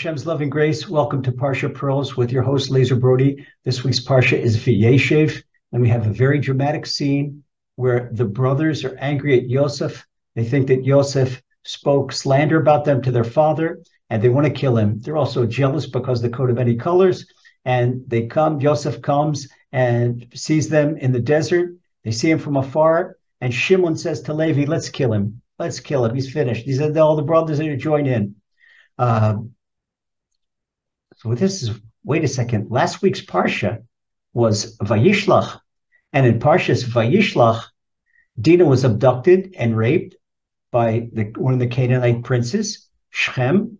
Hashem's loving grace. Welcome to Parsha Pearls with your host, Lazer Brody. This week's Parsha is Vayeshev, and we have a very dramatic scene where the brothers are angry at Yosef. They think that Yosef spoke slander about them to their father, and they want to kill him. They're also jealous because the coat of many colors, and they come. Yosef comes and sees them in the desert. They see him from afar, and Shimon says to Levi, "Let's kill him. Let's kill him. He's finished." He said, "All the brothers are to join in." Uh, so this is wait a second. Last week's parsha was Vayishlach, and in Parshas Vayishlach, Dinah was abducted and raped by the, one of the Canaanite princes, Shem.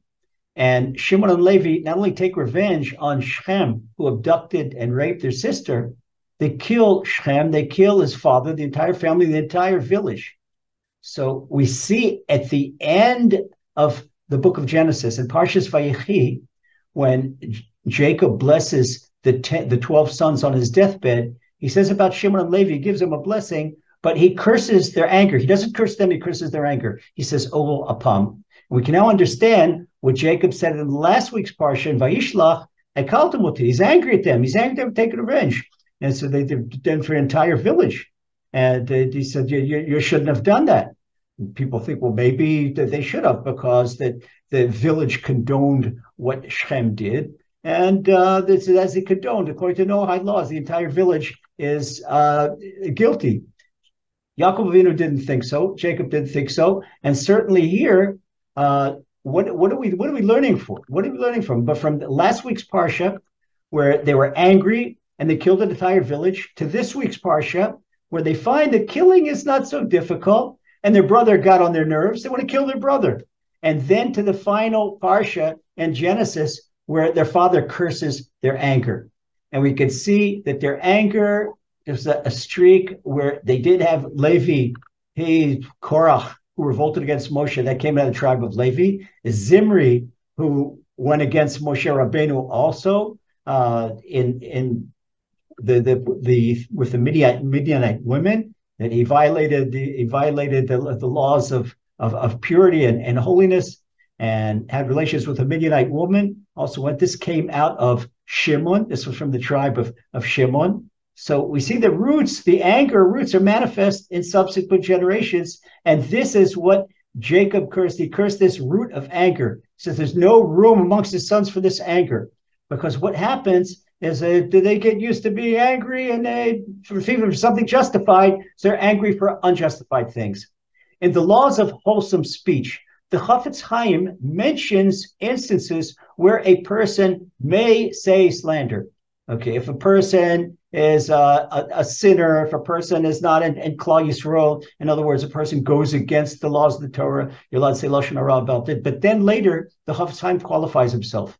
and Shimon and Levi not only take revenge on Shem, who abducted and raped their sister, they kill Shem, they kill his father, the entire family, the entire village. So we see at the end of the book of Genesis in Parshas Vayechi, when Jacob blesses the ten, the 12 sons on his deathbed, he says about Shimon and Levi, he gives them a blessing, but he curses their anger. He doesn't curse them, he curses their anger. He says, oh, Ol apam. We can now understand what Jacob said in last week's Parsha in him He's angry at them. He's angry at them taking revenge. And so they did for an entire village. And he said, you, you, you shouldn't have done that people think, well, maybe they should have because that the village condoned what Shem did. And uh, this, as he condoned, according to Noahide laws, the entire village is uh, guilty. Yaakov Avinu didn't think so. Jacob didn't think so. And certainly here, uh, what, what, are we, what are we learning for? What are we learning from? But from last week's Parsha, where they were angry and they killed an entire village, to this week's Parsha, where they find that killing is not so difficult and their brother got on their nerves. They want to kill their brother. And then to the final Parsha in Genesis, where their father curses their anger. And we can see that their anger is a, a streak where they did have Levi, he, Korach, who revolted against Moshe, that came out of the tribe of Levi. Zimri, who went against Moshe Rabbeinu also uh, in in the, the the with the Midianite, Midianite women that he violated the he violated the, the laws of, of, of purity and, and holiness and had relations with a Midianite woman. Also, when this came out of Shimon, this was from the tribe of, of Shimon. So we see the roots, the anger roots are manifest in subsequent generations. And this is what Jacob cursed. He cursed this root of anger. He says there's no room amongst his sons for this anger. Because what happens is do they get used to being angry and they receive for something justified, so they're angry for unjustified things. In the laws of wholesome speech, the Chafetz Chaim mentions instances where a person may say slander. Okay, if a person is a, a, sinner, if a person is not in, in Klal Yisrael, in other words, a person goes against the laws of the Torah, you're allowed to say Lashon Hara about it. But then later, the Chafetz Chaim qualifies himself.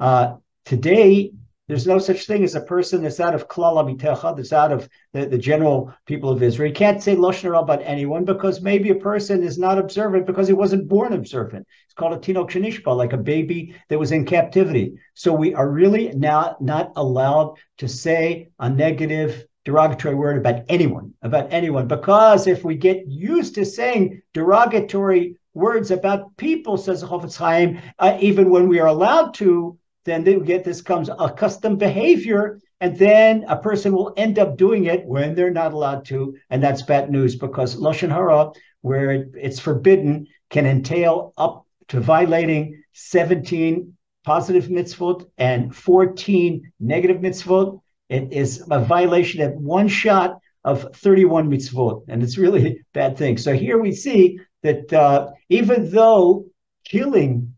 Uh, today, there's no such thing as a person that's out of Klal Amitecha, that's out of the, the general people of Israel. You can't say Lashon about anyone because maybe a person is not observant because he wasn't born observant. It's called a Tinok Shenishba, like a baby that was in captivity. So we are really not, not allowed to say a negative derogatory word about anyone, about anyone, because if we get used to saying derogatory words about people, says Chofetz Chaim, uh, even when we are allowed to, then they get this comes a custom behavior, and then a person will end up doing it when they're not allowed to, and that's bad news because lashon hara, where it's forbidden, can entail up to violating 17 positive mitzvot and 14 negative mitzvot. It is a violation at one shot of 31 mitzvot, and it's really a bad thing. So here we see that uh, even though killing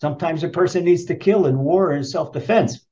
Sometimes a person needs to kill in war and self-defense.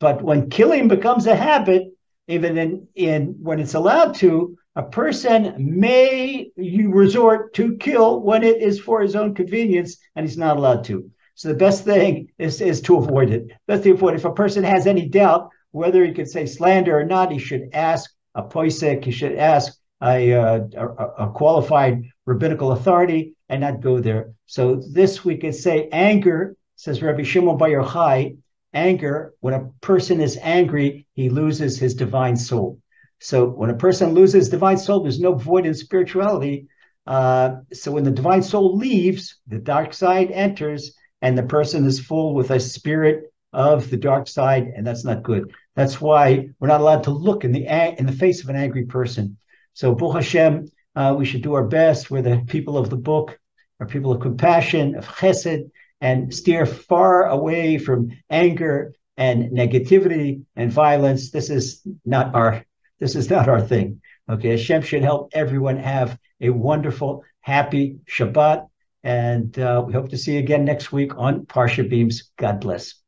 But when killing becomes a habit, even in, in when it's allowed to, a person may resort to kill when it is for his own convenience and he's not allowed to. So the best thing is, is to avoid it. Best to avoid. If a person has any doubt whether he could say slander or not, he should ask a poisek, he should ask a, uh, a, a qualified rabbinical authority and not go there. So this we could say anger, says Rabbi Shimon Bar Yochai, anger, when a person is angry, he loses his divine soul. So when a person loses divine soul, there's no void in spirituality. Uh, so when the divine soul leaves, the dark side enters, and the person is full with a spirit of the dark side, and that's not good. That's why we're not allowed to look in the in the face of an angry person. So, Baruch Hashem, uh, we should do our best. We're the people of the book, are people of compassion, of chesed, and steer far away from anger and negativity and violence. This is not our this is not our thing. Okay, Hashem should help everyone have a wonderful, happy Shabbat. And uh, we hope to see you again next week on Parsha Beams. God bless.